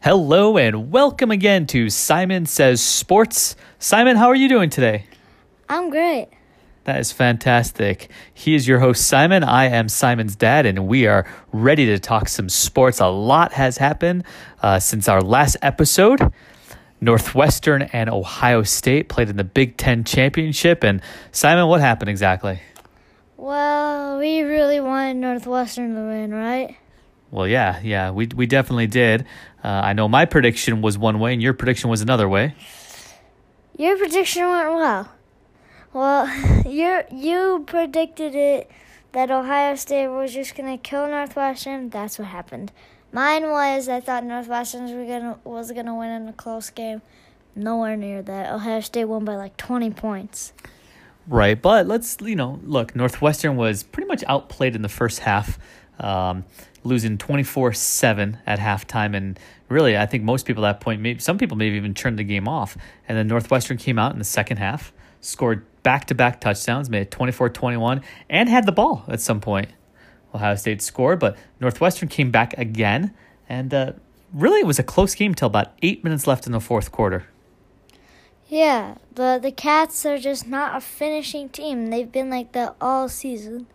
Hello and welcome again to Simon Says Sports. Simon, how are you doing today? I'm great. That is fantastic. He is your host, Simon. I am Simon's dad, and we are ready to talk some sports. A lot has happened uh, since our last episode. Northwestern and Ohio State played in the Big Ten Championship. And Simon, what happened exactly? Well, we really wanted Northwestern to win, right? Well, yeah, yeah, we we definitely did. Uh, I know my prediction was one way, and your prediction was another way. Your prediction went well. Well, you you predicted it that Ohio State was just gonna kill Northwestern. That's what happened. Mine was I thought Northwestern was gonna was gonna win in a close game. Nowhere near that. Ohio State won by like twenty points. Right, but let's you know look. Northwestern was pretty much outplayed in the first half. Um, losing 24-7 at halftime. And really i think most people at that point maybe some people maybe even turned the game off. And then northwestern came out in the second half scored back-to-back touchdowns made it 24-21 and had the ball at some point. Ohio state scored but northwestern came back again. And uh, really it was a close game till about eight minutes left in the fourth quarter. Yeah the the cats are just not a finishing team. They've been like that all season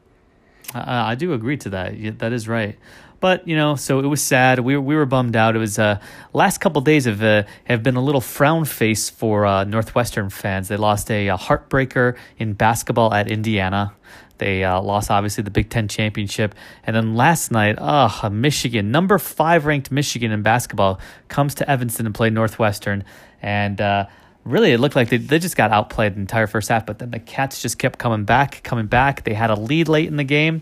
uh, I do agree to that. Yeah, that is right. But you know, so it was sad. We we were bummed out. It was uh, last couple days have uh, have been a little frown face for uh, Northwestern fans. They lost a, a, heartbreaker in basketball at Indiana. They uh, lost obviously the Big Ten championship, and then last night, uh, Michigan, number five ranked Michigan in basketball, comes to Evanston and play Northwestern, and uh, really it looked like they, they just got outplayed the entire first half but then the cats just kept coming back coming back. They had a lead late in the game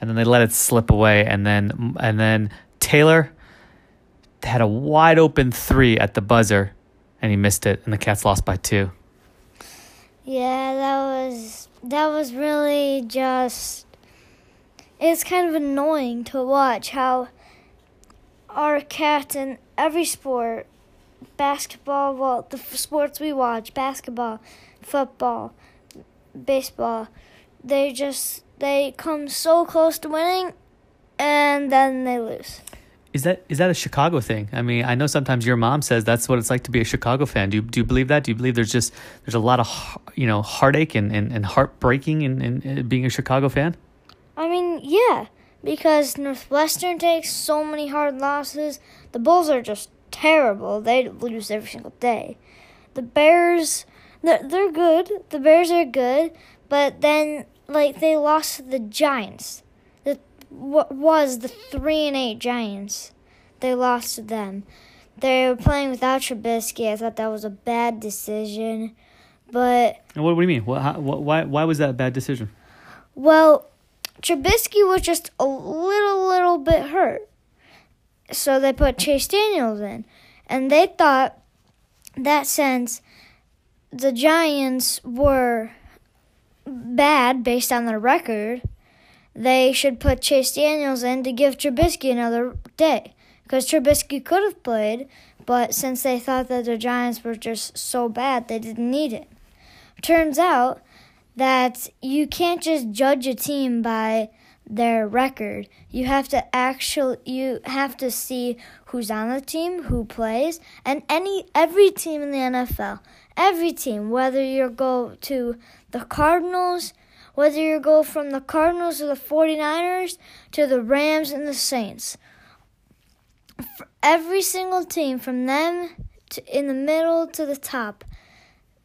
and then they let it slip away and then and then taylor had a wide open three at the buzzer and he missed it and the cats lost by two. Yeah that was that was really just it's kind of annoying to watch how our cats in every sport basketball, well, the sports we watch, basketball, football, baseball, they just they come so close to winning and then they lose. Is that is that a Chicago thing? I mean, I know sometimes your mom says that's what it's like to be a Chicago fan. Do you do you believe that? Do you believe there's just there's a lot of you know heartache and, and, and heartbreaking in, in, in being a Chicago fan? I mean, yeah, because Northwestern takes so many hard losses. The Bulls are just terrible. They lose every single day. The Bears, they're, they're good. The Bears are good, but then like they lost to the Giants. The what was the three and eight Giants? They lost to them. They were playing without Trubisky. I thought that was a bad decision, but what, what do you mean? What, how, what, why why was that a bad decision? Well, Trubisky was just a little little bit hurt. So they put Chase Daniels in. And they thought that since the Giants were bad based on their record, they should put Chase Daniels in to give Trubisky another day. Because Trubisky could have played, but since they thought that the Giants were just so bad, they didn't need it. Turns out that you can't just judge a team by their record. You have to actually you have to see who's on the team, who plays, and any every team in the NFL, every team, whether you go to the Cardinals, whether you go from the Cardinals to the 49ers to the Rams and the Saints. For every single team from them to in the middle to the top,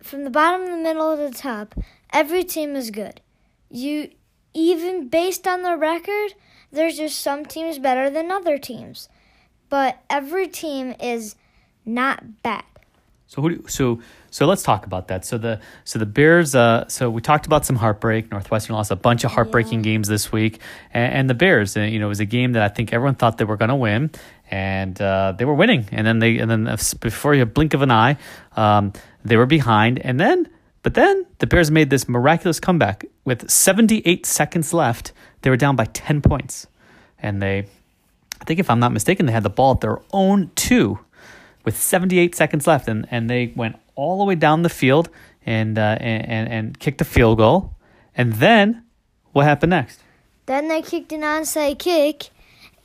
from the bottom to the middle to the top, every team is good. You even based on the record, there's just some teams better than other teams. But every team is not bad. So who do, so so let's talk about that. So the so the Bears. Uh, so we talked about some heartbreak. Northwestern lost a bunch of heartbreaking yeah. games this week, and, and the Bears. Uh, you know, it was a game that I think everyone thought they were going to win, and uh, they were winning. And then they and then before you blink of an eye, um, they were behind, and then but then the Bears made this miraculous comeback with 78 seconds left. They were down by 10 points. And they, I think if I'm not mistaken, they had the ball at their own two with 78 seconds left. And, and they went all the way down the field and, uh, and, and, and kicked a field goal. And then what happened next? Then they kicked an onside kick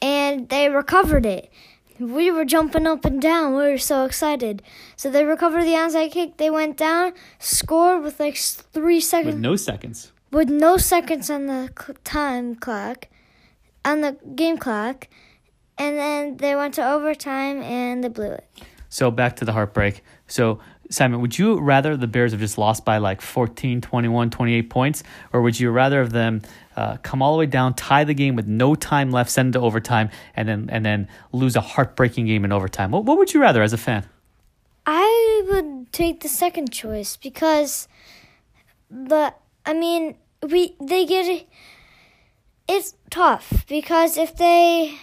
and they recovered it. We were jumping up and down. We were so excited. So they recovered the onside kick. They went down, scored with like three seconds, With no seconds. with no seconds on the time clock, on the game clock, and then they went to overtime and they blew it. So back to the heartbreak. So Simon, would you rather the Bears have just lost by like 14, 21, 28 points or would you rather of them uh, come all the way down, tie the game with no time left, send it to overtime and then and then lose a heartbreaking game in overtime? What what would you rather as a fan? I would take the second choice because but I mean we they get it. It's tough because if they,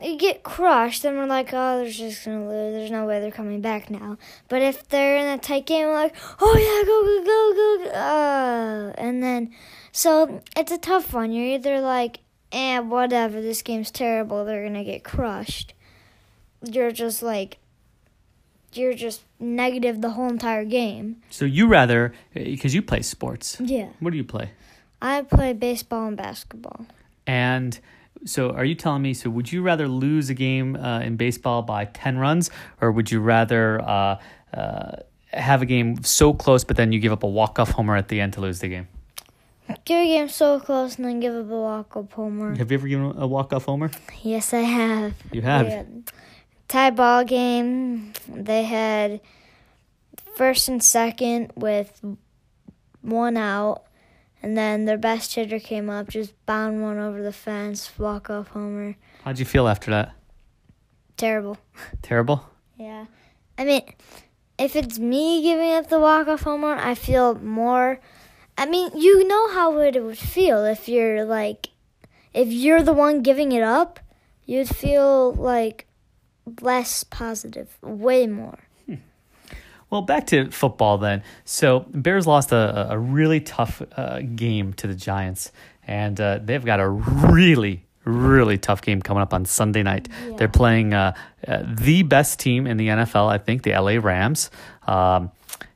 they get crushed, then we're like, oh, they're just gonna lose. There's no way they're coming back now. But if they're in a tight game, we're like, oh yeah, go go go go, go. Uh, and then so it's a tough one. You're either like, eh, whatever. This game's terrible. They're gonna get crushed. You're just like you're just negative the whole entire game. So you rather because you play sports. Yeah. What do you play? I play baseball and basketball. And so are you telling me so would you rather lose a game uh, in baseball by 10 runs or would you rather uh, uh, have a game so close but then you give up a walk-off homer at the end to lose the game? Give a game so close and then give up a walk off homer. Have you ever given a walk-off homer? Yes, I have. You have. Yeah. Tie ball game. They had first and second with one out, and then their best hitter came up, just bound one over the fence, walk off homer. How'd you feel after that? Terrible. Terrible? Yeah. I mean, if it's me giving up the walk off homer, I feel more. I mean, you know how it would feel if you're like, if you're the one giving it up, you'd feel like less positive, way more. Well, back to football then. So Bears lost a, a really tough uh, game to the Giants, and uh, they've got a really, really tough game coming up on Sunday night. Yeah. They're playing uh, uh, the best team in the NFL, I think, the LA Rams. Um,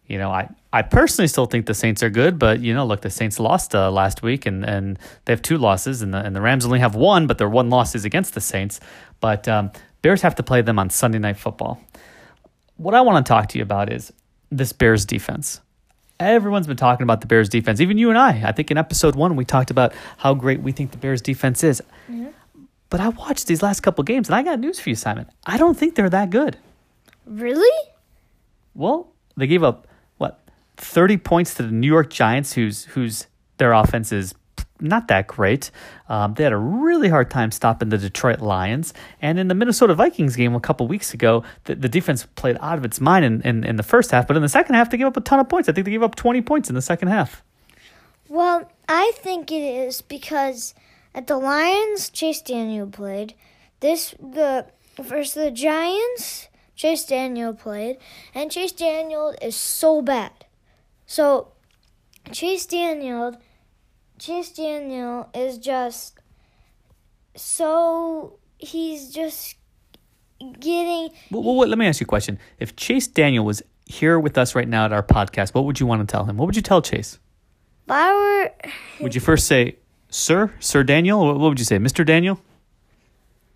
you know, I, I personally still think the Saints are good, but you know, look, the Saints lost uh, last week, and, and they have two losses, and the and the Rams only have one, but their one loss is against the Saints. But um, Bears have to play them on Sunday Night Football what I want to talk to you about is this Bears defense. Everyone's been talking about the Bears defense, even you and I. I think in episode one, we talked about how great we think the Bears defense is. Mm-hmm. But I watched these last couple games, and I got news for you, Simon. I don't think they're that good. Really? Well, they gave up, what, 30 points to the New York Giants, whose, whose their offense is not that great. Um, they had a really hard time stopping the Detroit Lions. And in the Minnesota Vikings game a couple weeks ago, the, the defense played out of its mind in, in, in the first half, but in the second half, they gave up a ton of points. I think they gave up 20 points in the second half. Well, I think it is because at the Lions, Chase Daniel played. This the versus the Giants, Chase Daniel played, and Chase Daniel is so bad. So Chase Daniel, Chase Daniel is just so he's just getting Well, well, let me ask you a question. If Chase Daniel was here with us right now at our podcast, what would you want to tell him? What would you tell Chase? if I were Would you first say, Sir, Sir Daniel? What what would you say, Mr. Daniel?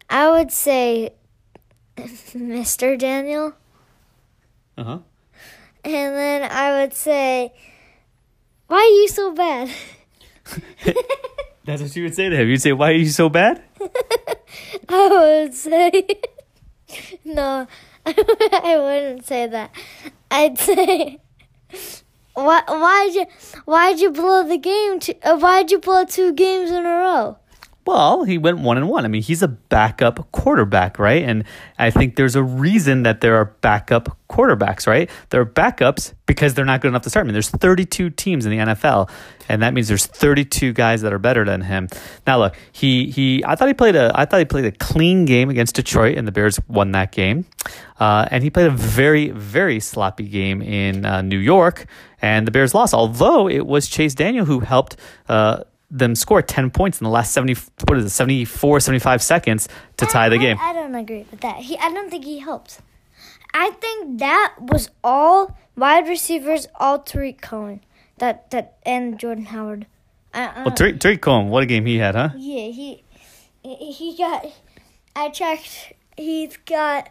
I would say Mr. Daniel. Uh huh. And then I would say, Why are you so bad? That's what you would say to him. You'd say, Why are you so bad? I would say, No, I wouldn't say that. I'd say, why, why'd you, why'd you blow the game? To, uh, why'd you blow two games in a row? Well, he went one and one. I mean, he's a backup quarterback, right? And I think there's a reason that there are backup quarterbacks, right? They're backups because they're not good enough to start. I mean, there's 32 teams in the NFL, and that means there's 32 guys that are better than him. Now, look, he he. I thought he played a I thought he played a clean game against Detroit, and the Bears won that game. Uh, and he played a very very sloppy game in uh, New York, and the Bears lost. Although it was Chase Daniel who helped. Uh, them score 10 points in the last 70 what is it 74 75 seconds to tie the game I, I don't agree with that. He, I don't think he helped. I think that was all wide receivers, all Tarik Cohen, that that and Jordan Howard. I, I well Tarik, Tarik Cohen what a game he had huh yeah, he he he got. I checked he's got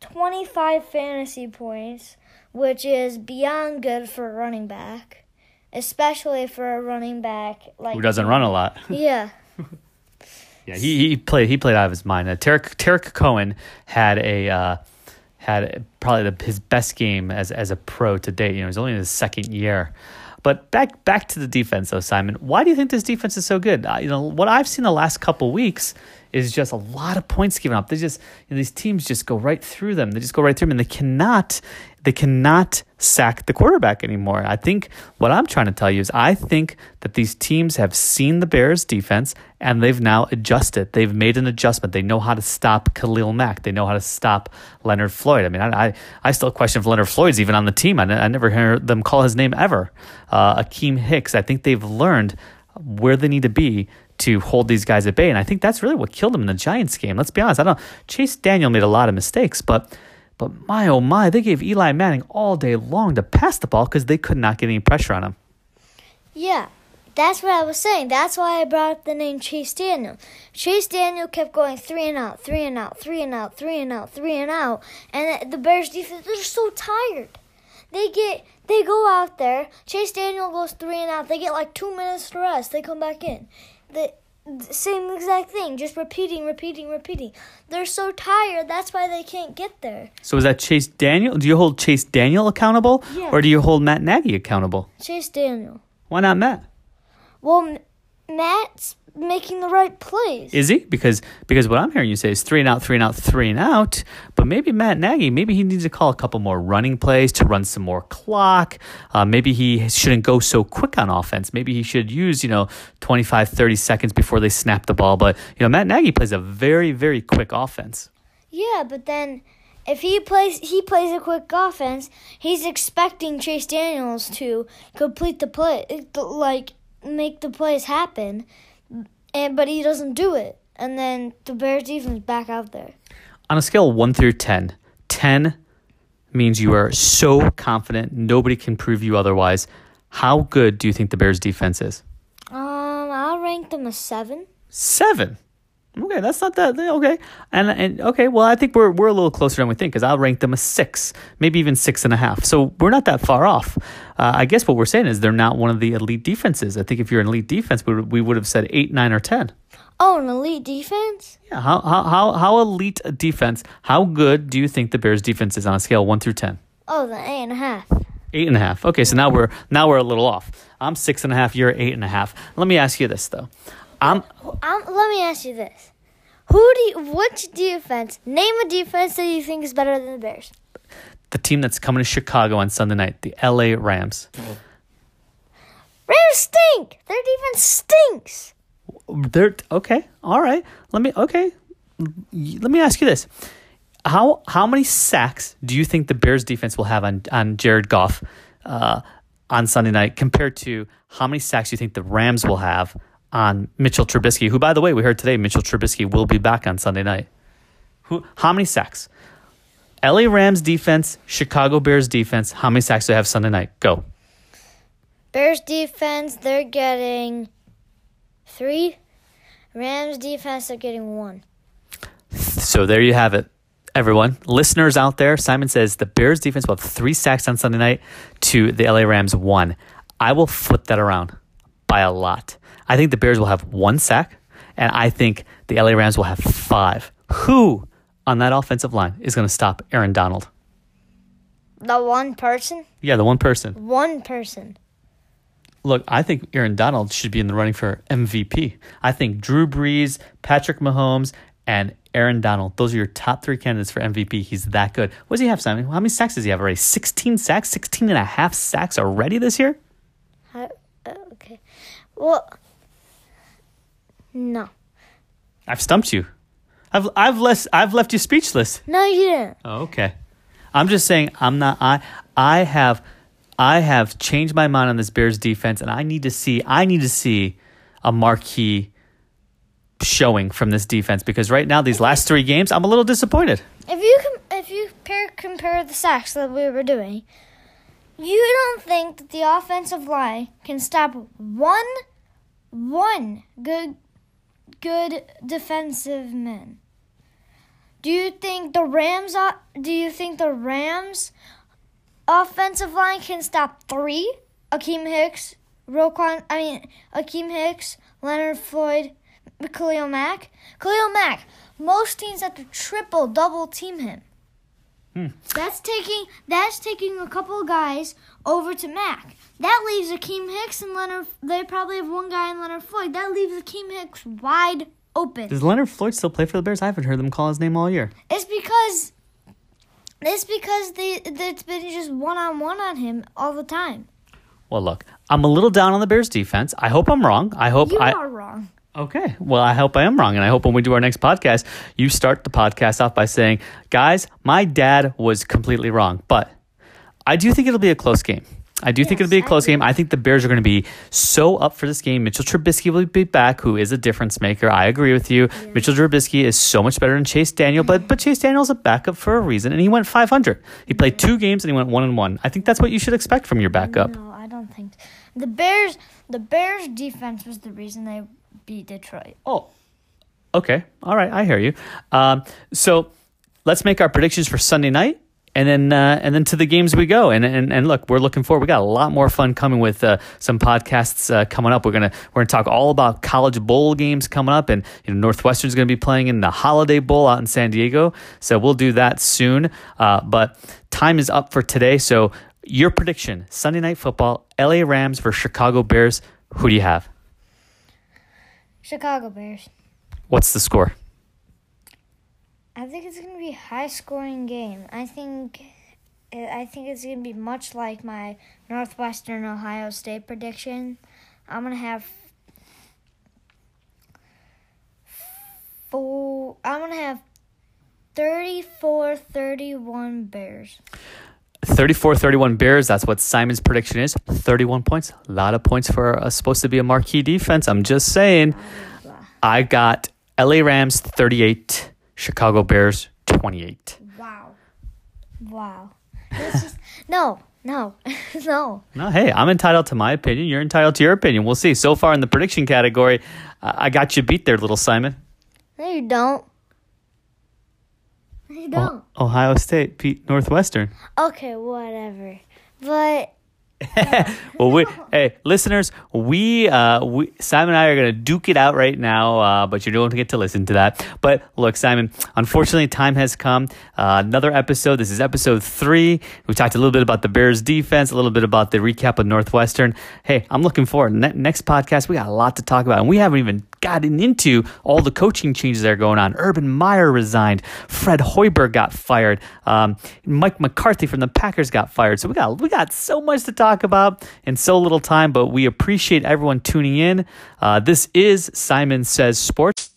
25 fantasy points, which is beyond good for a running back, especially for a running back like Who doesn't run a lot? Yeah. Yeah, he, he played he played out of his mind. Uh, Tarik Tarik Cohen had a uh, had probably the, his best game as as a pro to date. You know, he's only in his second year. But back back to the defense though, Simon. Why do you think this defense is so good? Uh, you know, what I've seen the last couple weeks is just a lot of points given up. They just you know, these teams just go right through them. They just go right through them, and they cannot they cannot sack the quarterback anymore. I think what I'm trying to tell you is I think that these teams have seen the Bears defense and they've now adjusted. They've made an adjustment. They know how to stop Khalil Mack. They know how to stop Leonard Floyd. I mean, I I, I still question if Leonard Floyd's even on the team. I, I never hear them call his name ever. Uh, Akiem Hicks. I think they've learned where they need to be to hold these guys at bay. And I think that's really what killed them in the Giants game. Let's be honest. I don't Chase Daniel made a lot of mistakes, but but my oh my, they gave Eli Manning all day long to pass the ball because they could not get any pressure on him. Yeah, that's what I was saying. That's why I brought up the name Chase Daniel. Chase Daniel kept going three and out, three and out, three and out, three and out, three and out, and the Bears defense they're so tired. They get they go out there. Chase Daniel goes three and out. They get like two minutes to rest. They come back in. The same exact thing, just repeating, repeating, repeating. They're so tired. That's why they can't get there. So is that Chase Daniel? Do you hold Chase Daniel accountable, Yeah. or do you hold Matt Nagy accountable? Chase Daniel. Why not Matt? Well, M- Matt's making the right plays. Is he? Because because what I'm hearing you say is three and out, three and out, three and out. But maybe Matt Nagy, maybe he needs to call a couple more running plays to run some more clock. Uh, maybe he shouldn't go so quick on offense. Maybe he should use, you know, 25, 30 seconds before they snap the ball. But, you know, Matt Nagy plays a very, very quick offense. Yeah, but then if he plays he plays a quick offense, he's expecting Chase Daniels to complete the play like make the plays happen. And but he doesn't do it. And then the Bears defense back out there. On a scale of 1 through 10, 10 means you are so confident nobody can prove you otherwise. How good do you think the Bears defense is? Um, I'll rank them a seven. Seven. Okay, that's not that okay. And and okay, well, I think we're we're a little closer than we think because I'll rank them a six, maybe even six and a half. So we're not that far off. Uh, I guess what we're saying is they're not one of the elite defenses. I think if you're an elite defense, we would, we would have said eight, nine, or ten. Oh, an elite defense? Yeah. How how how how elite a defense? How good do you think the Bears defense is on a scale one through ten? Oh, the eight and a half. Eight and a half. Okay, so now we're now we're a little off. I'm six and a half. You're eight and a half. Let me ask you this though. I'm Um, let me ask you this: Who do you, which defense? Name a defense that you think is better than the Bears. the team that's coming to Chicago on Sunday night, the L.A. Rams. Rams stink. Their defense stinks. They're okay. All right. Let me okay. Let me ask you this: how how many sacks do you think the Bears defense will have on on Jared Goff uh, on Sunday night compared to how many sacks you think the Rams will have on Mitchell Trubisky? Who, by the way, we heard today Mitchell Trubisky will be back on Sunday night. Who? How many sacks? LA Rams defense, Chicago Bears defense. How many sacks do they have Sunday night? Go. Bears defense, they're getting three. Rams defense, they're getting one. So there you have it, everyone. Listeners out there, Simon says the Bears defense will have three sacks on Sunday night to the LA Rams one. I will flip that around by a lot. I think the Bears will have one sack, and I think the LA Rams will have five. Who on that offensive line is going to stop Aaron Donald? The one person? Yeah, the one person. One person. Look, I think Aaron Donald should be in the running for MVP. I think Drew Brees, Patrick Mahomes, and Aaron Donald, those are your top three candidates for MVP. He's that good. What does he have, Simon? How many sacks does he have already? 16 sacks? 16 and a half sacks already this year? Well, no. I've stumped you. I've, I've, less, I've left you speechless. No, you didn't. Oh, okay. I'm just saying I'm not I I have I have changed my mind on this Bears defense and I need to see I need to see a marquee showing from this defense because right now these last 3 games I'm a little disappointed. If you com- if you compare, compare the sacks that we were doing, you don't think that the offensive line can stop one one good good defensive man. Do you think the Rams? Do you think the Rams offensive line can stop three? Akiem Hicks, Roquan. I mean, Akiem Hicks, Leonard Floyd, Khalil Mack. Khalil Mack. Most teams have to triple, double team him. Hmm. That's taking that's taking a couple guys over to Mack. That leaves Akiem Hicks and Leonard. They probably have one guy in Leonard Floyd. That leaves Akiem Hicks wide open. Does Leonard Floyd still play for the Bears? I haven't heard them call his name all year. It's because it's because they it's been just one on one on him all the time. Well, look, I'm a little down on the Bears defense. I hope I'm wrong. I hope You I. are wrong. Okay. Well, I hope I am wrong. And I hope when we do our next podcast, you start the podcast off by saying, guys, my dad was completely wrong. But I do think it'll be a close game. I do think it'll be a close agree. game. I think the Bears are going to be so up for this game. Mitchell Trubisky will be back, who is a difference maker. I agree with you. Mitchell Trubisky is so much better than Chase Daniel, but but Chase Daniel's a backup for a reason, and he went 500. He played two games and he went one and one. I think that's what you should expect from your backup. No, I don't think the Bears. The Bears defense was the reason they beat Detroit. Oh, okay. All right. I hear you. Um, so let's make our predictions for Sunday night. And then, uh, and then to the games we go. And, and and look, we're looking forward. We got a lot more fun coming with uh, some podcasts uh, coming up. We're gonna we're gonna talk all about college bowl games coming up, and you know Northwestern's gonna be playing in the Holiday Bowl out in San Diego. So we'll do that soon. Uh, but time is up for today. So your prediction: Sunday night football, L.A. Rams versus Chicago Bears. Who do you have? Chicago Bears. What's the score? I think it's gonna be a high scoring game. I think. Eh, I think it's gonna be much like my Northwestern Ohio State prediction. I'm gonna have four. I'm gonna have 34-31 Bears. 34-31 Bears. That's what Simon's prediction is. 31 points. A lot of points for a, supposed to be a marquee defense. I'm just saying. I got LA Rams 38, Chicago Bears 28. Wow. Wow. Is, no, no, no. No, hey, I'm entitled to my opinion. You're entitled to your opinion. We'll see. So far in the prediction category, uh, I got you beat there, little Simon. No, you don't. You don't. Ohio State beat Northwestern. Okay, whatever. But well, we, hey, listeners, we, uh, we, Simon and I are going to duke it out right now, uh, but you don't get to listen to that. But look, Simon, unfortunately, time has come. Uh, another episode. This is episode three. We talked a little bit about the Bears defense, a little bit about the recap of Northwestern. Hey, I'm looking forward. Ne- next podcast, we got a lot to talk about, and we haven't even gotten into all the coaching changes that are going on. Urban Meyer resigned. Fred Hoiberg got fired. Um, Mike McCarthy from the Packers got fired. So we got we got so much to talk about in so little time. But we appreciate everyone tuning in. Uh, this is Simon Says Sports.